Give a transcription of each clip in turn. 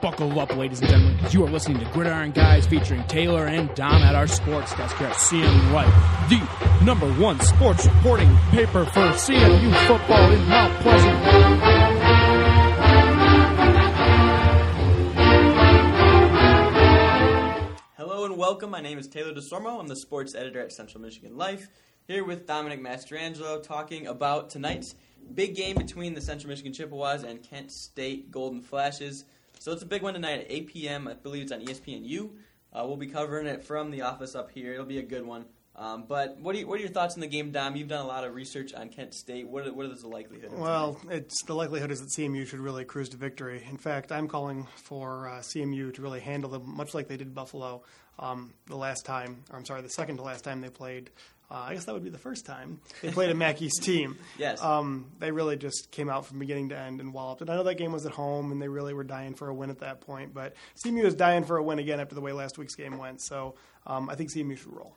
Buckle up, ladies and gentlemen. You are listening to Gridiron Guys featuring Taylor and Dom at our sports desk here at CMU Life, the number one sports reporting paper for CMU football in Mount Pleasant. Hello and welcome. My name is Taylor DesOrmeau. I'm the sports editor at Central Michigan Life. Here with Dominic Mastrangelo talking about tonight's big game between the Central Michigan Chippewas and Kent State Golden Flashes. So it's a big one tonight at 8 p.m. I believe it's on ESPNU. Uh, we'll be covering it from the office up here. It'll be a good one. Um, but what are, you, what are your thoughts on the game, Dom? You've done a lot of research on Kent State. What, are, what is the likelihood? Of Well, tonight? it's the likelihood is that CMU should really cruise to victory. In fact, I'm calling for uh, CMU to really handle them much like they did Buffalo um, the last time, or I'm sorry, the second to last time they played. Uh, I guess that would be the first time they played a MAC East team. Yes. Um, they really just came out from beginning to end and walloped. And I know that game was at home, and they really were dying for a win at that point. But CMU is dying for a win again after the way last week's game went. So um, I think CMU should roll.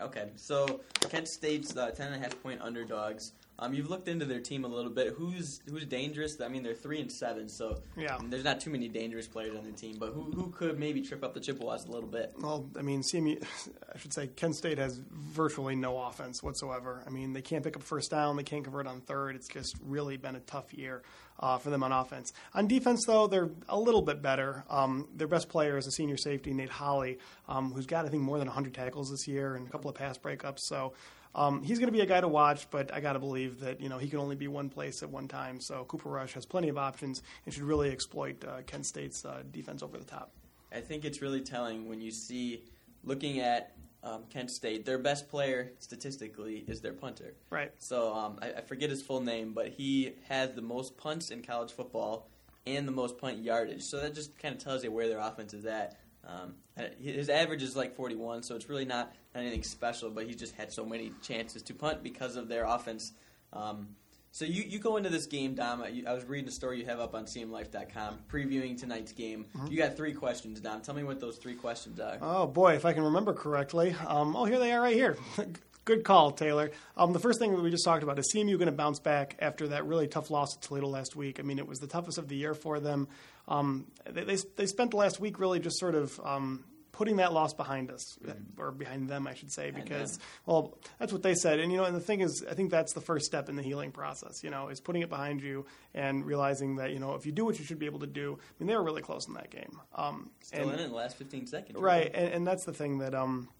Okay, so Kent State's uh, ten and a half point underdogs. Um, you've looked into their team a little bit. Who's who's dangerous? I mean, they're three and seven, so Yeah. there's not too many dangerous players on their team. But who who could maybe trip up the Chippewas a little bit? Well, I mean, CMU, I should say, Kent State has virtually no offense whatsoever. I mean, they can't pick up first down, they can't convert on third. It's just really been a tough year uh, for them on offense. On defense, though, they're a little bit better. Um, their best player is a senior safety, Nate Holley, um, who's got, I think, more than 100 tackles this year and a couple of pass breakups. So um, he's going to be a guy to watch, but I got to believe that you know he can only be one place at one time. So Cooper Rush has plenty of options and should really exploit uh, Kent State's uh, defense over the top. I think it's really telling when you see looking at um, Kent State. Their best player statistically is their punter. Right. So um, I, I forget his full name, but he has the most punts in college football and the most punt yardage. So that just kind of tells you where their offense is at. Um, his average is like 41, so it's really not, not anything special. But he's just had so many chances to punt because of their offense. Um, so you, you go into this game, Dom. I, I was reading a story you have up on CMLife.com previewing tonight's game. You got three questions, Dom. Tell me what those three questions are. Oh boy, if I can remember correctly. Um, oh, here they are, right here. Good call, Taylor. Um, the first thing that we just talked about is CMU going to bounce back after that really tough loss at Toledo last week. I mean, it was the toughest of the year for them. Um, they, they they spent the last week really just sort of. Um, Putting that loss behind us, or behind them, I should say, because well, that's what they said. And you know, and the thing is, I think that's the first step in the healing process. You know, is putting it behind you and realizing that you know if you do what you should be able to do. I mean, they were really close in that game. Um, Still and- in it in the last 15 seconds. Right, and, and that's the thing that um,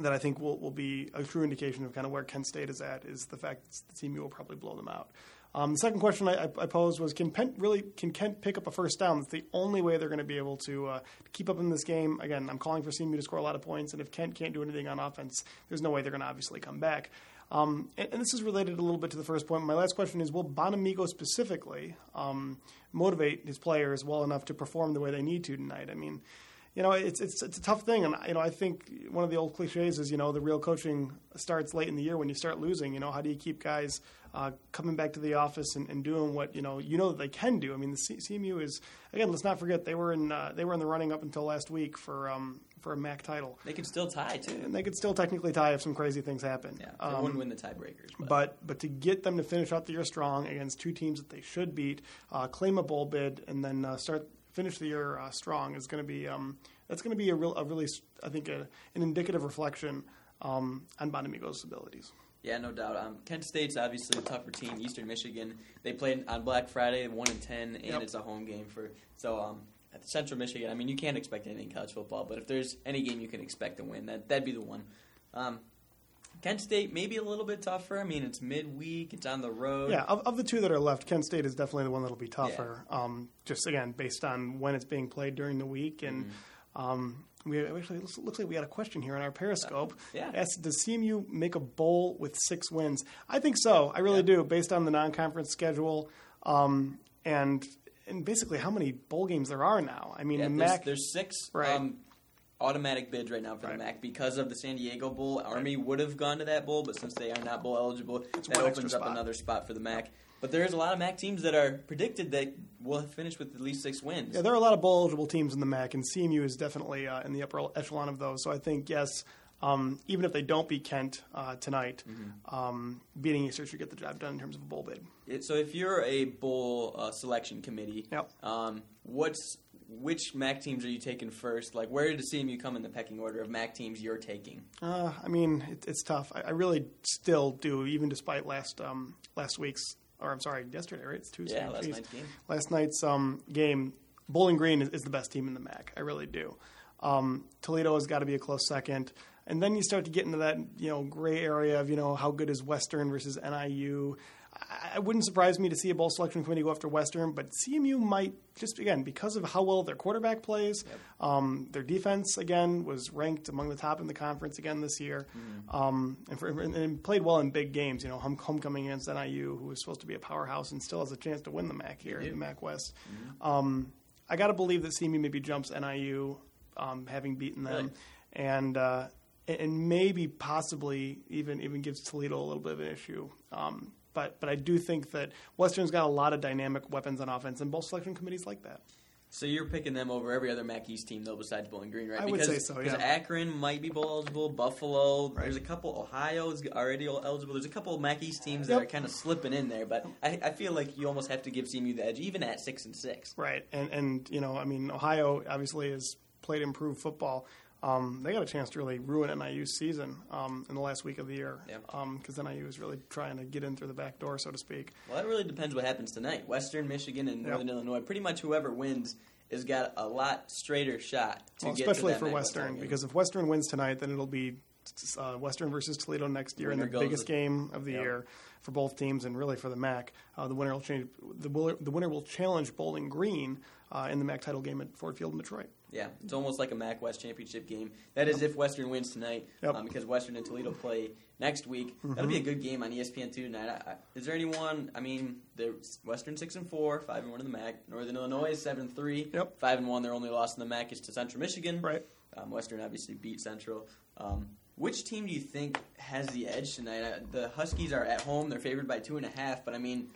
that I think will, will be a true indication of kind of where Kent State is at is the fact that CMU will probably blow them out. Um, the second question I, I posed was: Can Kent really can Kent pick up a first down? That's the only way they're going to be able to, uh, keep up in this game. Again, I'm calling for CMU to score a lot of points, and if Kent can't do anything on offense, there's no way they're going to obviously come back. Um, and, and this is related a little bit to the first point. My last question is: Will Bonamego specifically um, motivate his players well enough to perform the way they need to tonight? I mean you know, it's it's it's a tough thing, and you know, I think one of the old cliches is, you know, the real coaching starts late in the year when you start losing. You know, how do you keep guys uh, coming back to the office and, and doing what you know you know that they can do? I mean, the C- CMU is again. Let's not forget they were in uh, they were in the running up until last week for um, for a MAC title, They could still tie, too. and they could still technically tie if some crazy things happen. Yeah, they Um, wouldn't win the tiebreakers. But, but but to get them to finish out the year strong against two teams that they should beat, uh, claim a bowl bid, and then uh, start finish the year uh, strong is going to be um, that's going to be a real a really I think a, an indicative reflection um, on Bonamego's abilities. yeah, no doubt. Um, Kent State's obviously a tougher team. Eastern Michigan. They played on Black Friday, one and ten, and Yep. it's a home game for. So um, at Central Michigan, I mean, you can't expect anything in college football, but if there's any game you can expect to win, that that'd be the one. Um, Kent State maybe a little bit tougher. I mean, it's midweek. It's on the road. Yeah, of, of the two that are left, Kent State is definitely the one that'll be tougher. Um, just again based on when it's being played during the week, and Mm-hmm. um, we actually looks, looks like we got a question here on our Periscope. Yeah. Asked, does CMU make a bowl with six wins? I think so. I really Yeah. do, based on the non-conference schedule, um, and and basically how many bowl games there are now. I mean, Yeah, the there's, MAC. there's six Right. um, automatic bids right now for Right. the MAC because of the San Diego Bowl. Army would have gone to that bowl, but since they are not bowl eligible, that opens up another spot for the MAC. But there is a lot of MAC teams that are predicted that will finish with at least six wins. Yeah, there are a lot of bowl eligible teams in the MAC, and CMU is definitely uh, in the upper echelon of those. So I think yes, um, even if they don't beat Kent uh, tonight, Mm-hmm. um, beating Eastern should get the job done in terms of a bowl bid. It- so if you're a bowl uh, selection committee, Yep. um, what's which MAC teams are you taking first? Like, where did the CMU come in the pecking order of MAC teams you're taking? Uh, I mean, it, it's tough. I, I, really still do, even despite last um, last week's, or I'm sorry, yesterday, right? It's Tuesday. Yeah, last night's game. Last night's um, game, Bowling Green is, is, the best team in the MAC. I really do. Um, Toledo has got to be a close second. And then you start to get into that, you know, gray area of, you know, how good is Western versus NIU. I wouldn't surprise me to see a bowl selection committee go after Western, but CMU might just again because of how well their quarterback plays. Yep. Um, their defense again was ranked among the top in the conference again this year, mm-hmm. um, and, for, and, played well in big games. You know, home, homecoming against NIU, who was supposed to be a powerhouse and still has a chance to win the MAC here, in the MAC West. Mm-hmm. Um, I got to believe that CMU maybe jumps NIU, um, having beaten them, really? and. Uh, and maybe possibly even even gives Toledo a little bit of an issue. Um, but but I do think that Western's got a lot of dynamic weapons on offense, and both selection committees like that. So you're picking them over every other MAC East team though, besides Bowling Green, right? I because, would say so. Yeah. Because Akron might be bowl eligible, Buffalo. Right. There's a couple. Ohio is already eligible. There's a couple of MAC East teams yep. that are kind of slipping in there, but I, I, feel like you almost have to give CMU the edge, even at six and six. Right, and and you know, I mean, Ohio obviously has played improved football. Um, they got a chance to really ruin NIU's season um, in the last week of the year because um, NIU is really trying to get in through the back door, so to speak. Well, that really depends what happens tonight. Western Michigan and Northern yep. Illinois, pretty much whoever wins has got a lot straighter shot to well, especially for Western because if Western wins tonight, then it'll be uh, Western versus Toledo next year in the biggest game of the yep. year for both teams and really for the MAC. Uh, the winner will change. The, the winner will challenge Bowling Green uh, in the MAC title game at Ford Field in Detroit. Yeah, it's almost like a MAC West championship game. That is if Western wins tonight, yep. um, because Western and Toledo play next week. Mm-hmm. That'll be a good game on ESPN two tonight. I, I, is there anyone? I mean, the Western six and four, five and one in the MAC. Northern Illinois seven three, yep. five and one. Their only loss in the MAC is to Central Michigan. Right. Um, Western obviously beat Central. Um, which team do you think has the edge tonight? Uh, the Huskies are at home; they're favored by two and a half. But I mean,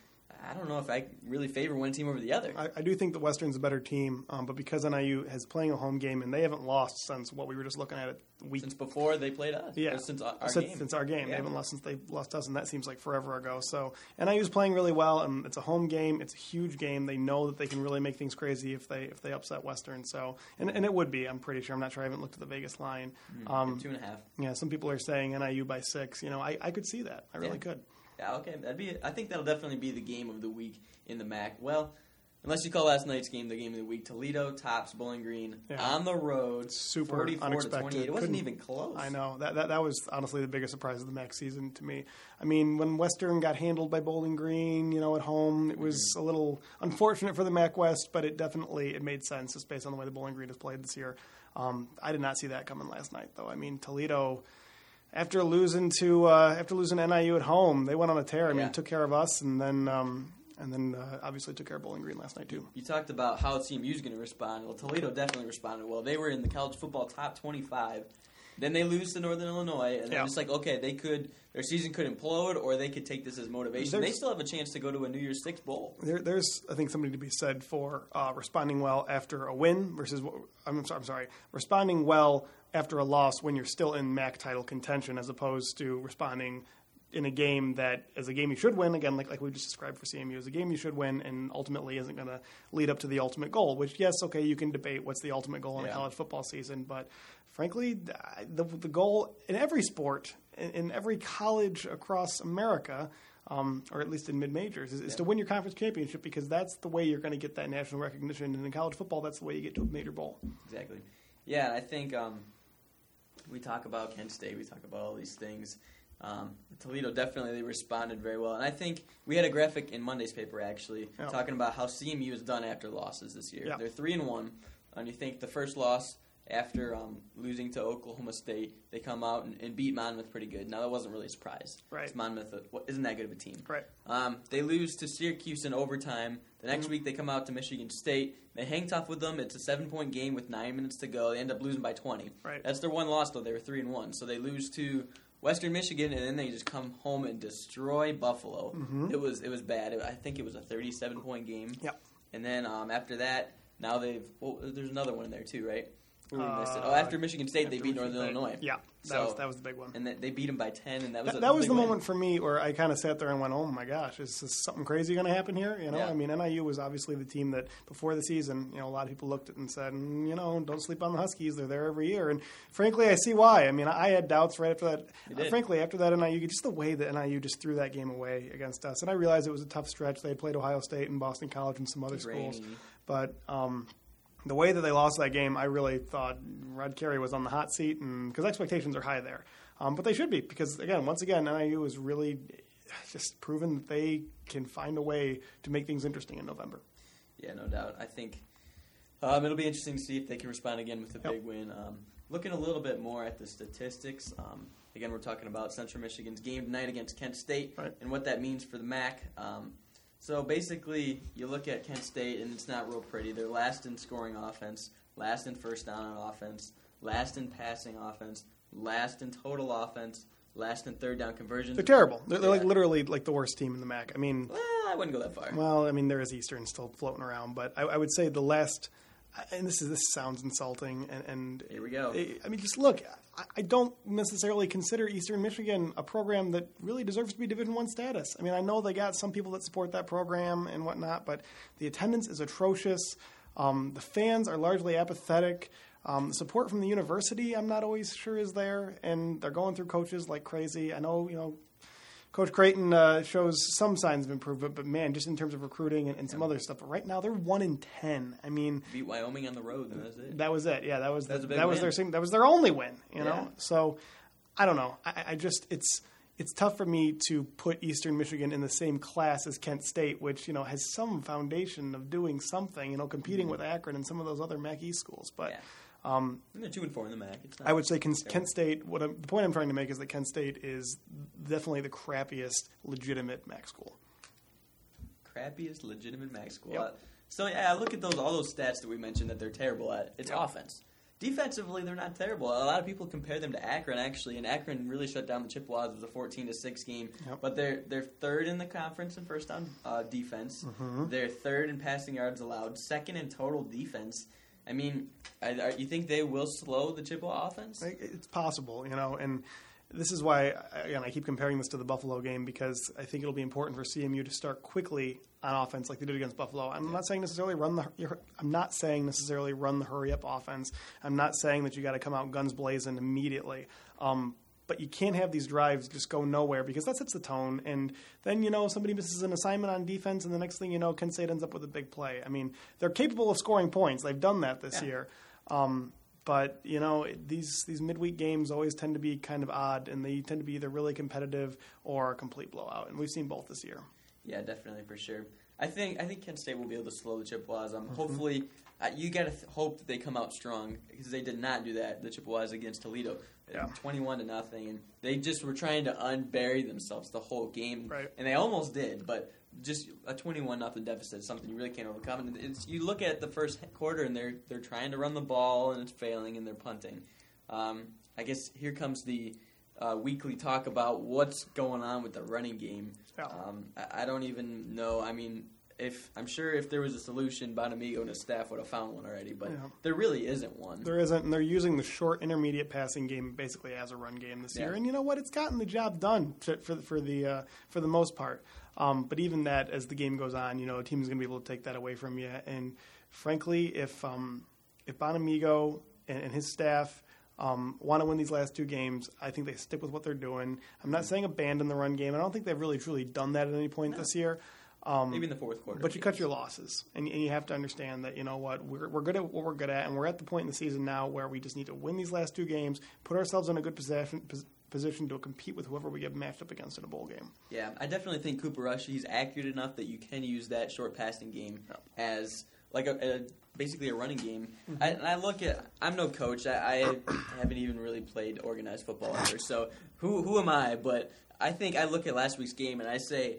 I don't know if I really favor one team over the other. I, I do think the Western's a better team, um, but because NIU has playing a home game and they haven't lost since what we were just looking at it week since before they played us. Yeah, since our, since, game. Since our game, yeah. they haven't lost since they lost us, and that seems like forever ago. So NIU's playing really well, and it's a home game. It's a huge game. They know that they can really make things crazy if they if they upset Western. So and, and it would be. I'm pretty sure. I'm not sure. I haven't looked at the Vegas line. Mm, um, two and a half. Yeah, some people are saying NIU by six. You know, I, I could see that. I really yeah. could. Yeah, okay. That'd be. I think that'll definitely be the game of the week in the MAC. Well, unless you call last night's game the game of the week, Toledo tops Bowling Green yeah. on the road, super 44 unexpected. To 28. It wasn't even close. I know that, that that was honestly the biggest surprise of the MAC season to me. I mean, when Western got handled by Bowling Green, you know, at home, it was mm-hmm. a little unfortunate for the MAC West, but it definitely it made sense just based on the way the Bowling Green has played this year. Um, I did not see that coming last night, though. I mean, Toledo after losing to uh, after losing NIU at home, they went on a tear. I mean, took care of us, and then um, and then uh, obviously took care of Bowling Green last night too. You talked about how CMU is going to respond. Well, Toledo definitely responded well. They were in the college football top twenty-five. Then they lose to Northern Illinois, and they're yeah. just like, okay, they could their season could implode, or they could take this as motivation. There's, they still have a chance to go to a New Year's Six bowl. There, there's, I think, something to be said for uh, responding well after a win versus. I'm sorry, I'm sorry, responding well after a loss when you're still in MAC title contention, as opposed to responding in a game that is a game you should win. Again, like like we just described for CMU, is a game you should win, and ultimately isn't going to lead up to the ultimate goal. Which, yes, okay, you can debate what's the ultimate goal in yeah. a college football season, but frankly, the the goal in every sport, in, in every college across America. Um, or at least in mid majors, is, is yeah. to win your conference championship because that's the way you're going to get that national recognition. And in college football, that's the way you get to a major bowl. Exactly. Yeah, I think um, we talk about Kent State, we talk about all these things. Um, Toledo definitely they responded very well, and I think we had a graphic in Monday's paper actually talking about how CMU has done after losses this year. They're three and one, and you think the first loss after um, losing to Oklahoma State, they come out and, and, beat Monmouth pretty good. Now that wasn't really a surprise. Right. Monmouth uh, isn't that good of a team. Right. Um, they lose to Syracuse in overtime. The next week they come out to Michigan State. They hang tough with them. It's a seven point game with nine minutes to go. They end up losing by twenty. Right. That's their one loss though. They were three and one, so they lose to Western Michigan, and then they just come home and destroy Buffalo. Mm-hmm. It was it was bad. I think it was a thirty-seven point game. Yep. And then um, after that, now they've well, there's another one in there too, right? Who we missed it? Uh, Oh, after Michigan State, they after beat Michigan Northern State. Illinois. Yeah, that So- was that was the big one. and that they beat them by ten, and that was That, a, that was big the win. moment for me where I kind of sat there and went, "Oh my gosh, is this something crazy going to happen here?" You know, Yeah. I mean, NIU was obviously the team that before the season, you know, a lot of people looked at it and said, mm, "You know, don't sleep on the Huskies; they're there every year." And frankly, I see why. I mean, I had doubts right after that. Uh, frankly, after that NIU, just the way that NIU just threw that game away against us, and I realized it was a tough stretch. They had played Ohio State and Boston College and some other was schools, but. Um, the way that they lost that game, I really thought Rod Carey was on the hot seat, and because expectations are high there, um, but they should be because again, once again, NIU is really just proven that they can find a way to make things interesting in November. Yeah, no doubt. I think um, it'll be interesting to see if they can respond again with a Yep. big win. Um, looking a little bit more at the statistics. Um, again, we're talking about Central Michigan's game tonight against Kent State Right. and what that means for the MAC. So basically, you look at Kent State, and it's not real pretty. They're last in scoring offense, last in first down on offense, last in passing offense, last in total offense, last in third down conversions. They're terrible. They're, they're like literally like the worst team in the MAC. I mean, Well, I wouldn't go that far. Well, I mean, there is Eastern still floating around, but I, I would say the last, and this is this sounds insulting, and, and Here we go. I mean, just look. I, don't necessarily consider Eastern Michigan a program that really deserves to be Division One status. I mean, I know they got some people that support that program and whatnot, but the attendance is atrocious. Um, the fans are largely apathetic. Um, support from the university, I'm not always sure is there, and they're going through coaches like crazy. I know, you know, Coach Creighton uh, shows some signs of improvement, but man, just in terms of recruiting and, and some other stuff. But right now, they're one in ten. I mean, Beat Wyoming on the road, and that's it. that was it. Yeah, that was That was the- that was their sing- that was their only win. You know, Yeah. so I don't know. I, I just it's it's tough for me to put Eastern Michigan in the same class as Kent State, which you know has some foundation of doing something. You know, competing with Akron and some of those other MAC East schools, but. Mm-hmm. Yeah. Um, they're two and four in the MAC. It's not I would say Kent. Kent State. What I'm, the point I'm trying to make is that Kent State is definitely the crappiest legitimate MAC school. crappiest legitimate MAC school. Yep. Uh, So yeah, I look at those all those stats that we mentioned that they're terrible at. It's Yep. offense. Defensively, they're not terrible. A lot of people compare them to Akron actually, and Akron really shut down the Chippewas. with a fourteen to six game, Yep. but they're they're third in the conference in first down uh, defense. Mm-hmm. They're third in passing yards allowed, second in total defense. I mean, I, I, you think they will slow the Chippewa offense? It's possible, you know, and this is why again I keep comparing this to the Buffalo game because I think it'll be important for CMU to start quickly on offense like they did against Buffalo. I'm not saying necessarily run the I'm not saying necessarily run the hurry up offense. I'm not saying that you got to come out guns blazing immediately. Um, but you can't have these drives just go nowhere because that sets the tone. And then, you know, somebody misses an assignment on defense, and the next thing you know, Kent State ends up with a big play. I mean, they're capable of scoring points. They've done that this Yeah. year. Um, but you know these these midweek games always tend to be kind of odd, and they tend to be either really competitive or a complete blowout. And we've seen both this year. Yeah, definitely for sure. I think I think Kent State will be able to slow the Chippewas. Um, Mm-hmm. hopefully, uh, you got to th- hope that they come out strong because they did not do that. The Chippewas against Toledo, Yeah. twenty-one to nothing, and they just were trying to unbury themselves the whole game, Right. and they almost did. But just a twenty-one nothing deficit is something you really can't overcome. And it's you look at the first quarter, and they're they're trying to run the ball, and it's failing, and they're punting. Um, I guess here comes the uh, weekly talk about what's going on with the running game. Yeah. Um, I, I don't even know. I mean, if I'm sure if there was a solution, Bonamego and his staff would have found one already, but Yeah. there really isn't one. There isn't, and they're using the short intermediate passing game basically as a run game this year. And you know what? It's gotten the job done for for, for the uh, for the most part. Um, but even that, as the game goes on, you know, a team is going to be able to take that away from you. And frankly, if um, if Bonamego and, and his staff um, want to win these last two games, I think they stick with what they're doing. I'm not saying abandon the run game. I don't think they've really truly done that at any point No. this year. Um, Maybe in the fourth quarter. but you cut your losses, and, and you have to understand that you know what we're we're good at what we're good at, and we're at the point in the season now where we just need to win these last two games, put ourselves in a good position position to compete with whoever we get matched up against in a bowl game. Yeah, I definitely think Cooper Rush. He's accurate enough that you can use that short passing game Yeah. as like a, a basically a running game. Mm-hmm. I, and I look at I'm no coach. I, I haven't even really played organized football ever. So who who am I? But I think I look at last week's game and I say,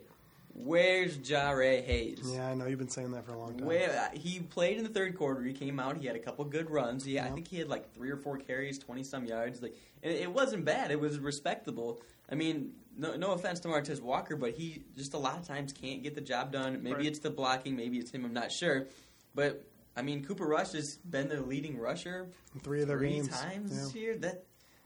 where's Jahray Hayes? Yeah, I know you've been saying that for a long time. Where uh, he played in the third quarter, he came out. He had a couple good runs. He, I think he had like three or four carries, twenty some yards. Like it, it wasn't bad. It was respectable. I mean, no, no offense to Martez Walker, but he just a lot of times can't get the job done. Maybe Right. it's the blocking, maybe it's him. I'm not sure, but I mean, Cooper Rush has been their leading rusher In three of their three games. times Yeah. this year. That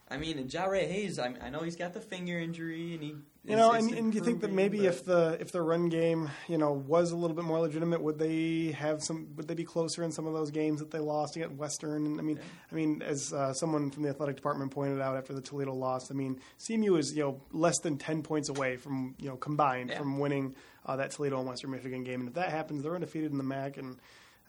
I mean, and Jahray Hayes. I, I know he's got the finger injury, and he. You know, and, and you think that maybe but- if the if the run game, you know, was a little bit more legitimate, would they have some? Would they be closer in some of those games that they lost against Western? And I mean, I mean, as uh, someone from the athletic department pointed out after the Toledo loss, I mean, CMU is you know less than ten points away from you know combined Yeah. from winning uh, that Toledo and Western Michigan game. And if that happens, they're undefeated in the MAC, and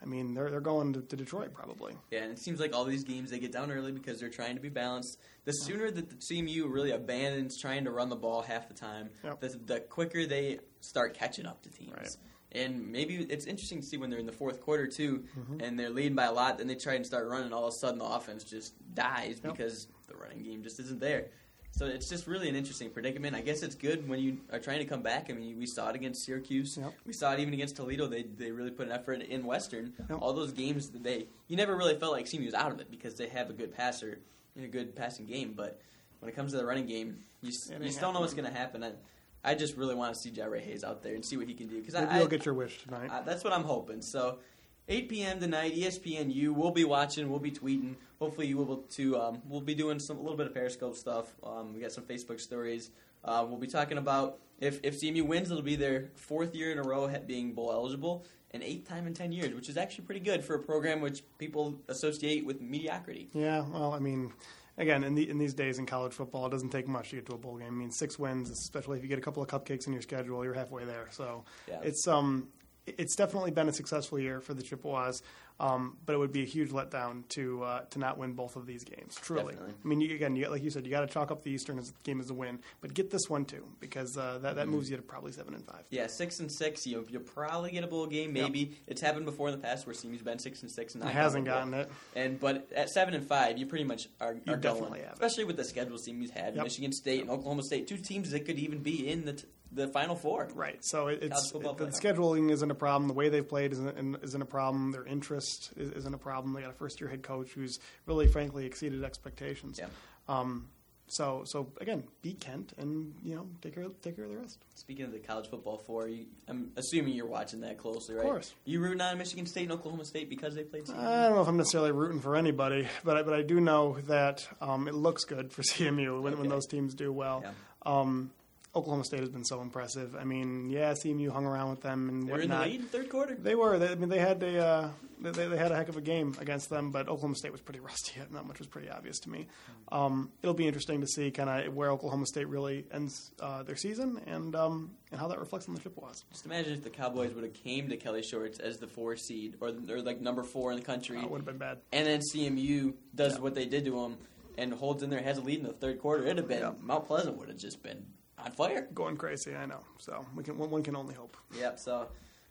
I mean, they're they're going to, to Detroit probably. Yeah, and it seems like all these games they get down early because they're trying to be balanced. The sooner that the CMU really abandons trying to run the ball half the time, Yep. the, the quicker they start catching up to teams. Right. And maybe it's interesting to see when they're in the fourth quarter too, Mm-hmm. and they're leading by a lot. Then they try and start running. All of a sudden, the offense just dies Yep. because the running game just isn't there. So it's just really an interesting predicament. I guess it's good when you are trying to come back. I mean, we saw it against Syracuse. Yep. We saw it even against Toledo. They they really put an effort in Western. Yep. All those games that they you never really felt like CMU was out of it because they have a good passer and a good passing game. But when it comes to the running game, you, It you still know what's going to happen. I, I just really want to see Jahray Hayes out there and see what he can do because I, you'll get your wish tonight. uh, that's what I'm hoping. So, 8 p.m. tonight, ESPNU. We'll be watching. We'll be tweeting. Hopefully, you will too. Um, we'll be doing some a little bit of Periscope stuff. Um, we got some Facebook stories. Uh, we'll be talking about if if CMU wins, it'll be their fourth year in a row being bowl eligible, and eighth time in 10 years, which is actually pretty good for a program which people associate with mediocrity. Yeah, well, I mean, again, in, the, in these days in college football, it doesn't take much to get to a bowl game. I mean, six wins, especially if you get a couple of cupcakes in your schedule, you're halfway there. So Yeah. it's um, it's definitely been a successful year for the Chippewas, um, but it would be a huge letdown to uh, to not win both of these games. Truly, Definitely. I mean, you, again, you, like you said, you got to chalk up the Eastern as, game as a win, but get this one too because uh, that that moves you to probably seven and five. Yeah, six and six. You you'll probably get a bowl game. Maybe it's happened before in the past where CMU's been six and six and not It hasn't gotten it. And but at seven and five, you pretty much are, You definitely going, have it. especially with the schedule CMU's had. Yep. Michigan State and Oklahoma State, two teams that could even be in the t- the Final Four. Right. So it, it's football the playoff. scheduling isn't a problem. The way they've played isn't isn't a problem. Their interest is, isn't a problem. They got a first year head coach who's really, frankly, exceeded expectations. Yeah. Um, so so again, beat Kent and you know take care take care of the rest. Speaking of the college football four, you, I'm assuming you're watching that closely, right? Of course. You rooting on Michigan State and Oklahoma State because they played CMU? I don't know if I'm necessarily rooting for anybody, but I, but I do know that um, it looks good for CMU when, when those teams do well. Yeah. Um, Oklahoma State has been so impressive. I mean, yeah, CMU hung around with them and they were in the lead in third quarter. They were. They, I mean, they had a uh, they, they had a heck of a game against them, but Oklahoma State was pretty rusty. and that much was pretty obvious to me. Um, it'll be interesting to see kind of where Oklahoma State really ends uh, their season and um, and how that reflects on the Chippewas. Just imagine if the Cowboys would have came to Kelly Shorts as the four seed or, or like number four in the country, Uh, would have been bad. and then CMU does Yeah. what they did to them and holds in there, has a lead in the third quarter. It'd have been Yeah. Mount Pleasant would have just been on fire. Going crazy, I know. So we can one, one can only hope. Yep. So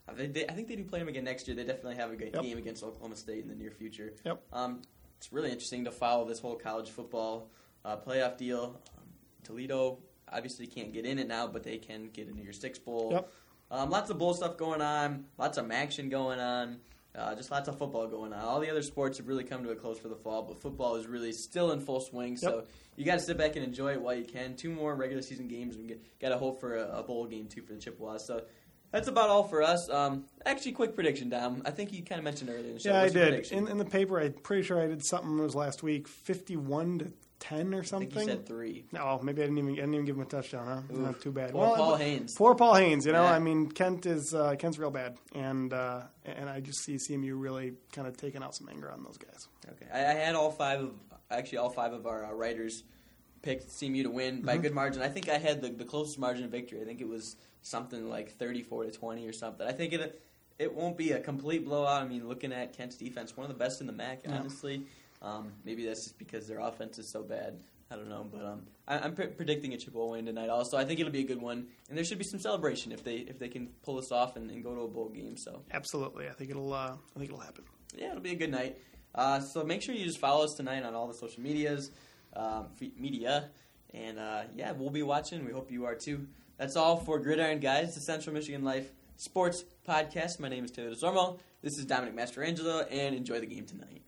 uh, they, they, I think they do play them again next year. They definitely have a good Yep. game against Oklahoma State in the near future. Yep. Um, it's really interesting to follow this whole college football uh, playoff deal. Um, Toledo obviously can't get in it now, but they can get into your six bowl. Yep. Um, lots of bowl stuff going on. Lots of action going on. Uh, just lots of football going on. All the other sports have really come to a close for the fall, but football is really still in full swing. So you got to sit back and enjoy it while you can. Two more regular season games, and we got to hope for a, a bowl game too for the Chippewas. So that's about all for us. Um, actually, quick prediction, Dom. I think you kind of mentioned earlier in the show. Yeah, I What's your did. In, in the paper, I'm pretty sure I did something. It was last week, fifty-one to ten or I something. think you said three. No, maybe I didn't even I didn't even give him a touchdown. Huh? Oof. Not too bad. Poor Paul but- Haynes. Poor Paul Haynes. You know, Yeah. I mean, Kent is uh, Kent's real bad, and uh, and I just see CMU really kind of taking out some anger on those guys. Okay, I, I had all five of actually all five of our uh, writers picked CMU to win Mm-hmm. by a good margin. I think I had the, the closest margin of victory. I think it was something like thirty four to twenty or something. I think it it won't be a complete blowout. I mean, looking at Kent's defense, one of the best in the MAC, Yeah. honestly. Um, maybe that's just because their offense is so bad. I don't know, but um, I, I'm pre- predicting a Chippewa win tonight. Also, I think it'll be a good one, and there should be some celebration if they if they can pull this off and, and go to a bowl game. So Absolutely, I think it'll uh, I think it'll happen. yeah, it'll be a good night. Uh, so make sure you just follow us tonight on all the social medias, um, fe- media, and uh, yeah, we'll be watching. We hope you are too. That's all for Gridiron Guys, the Central Michigan Life Sports Podcast. My name is Taylor DesOrmeau. This is Dominic Mastrangelo, and enjoy the game tonight.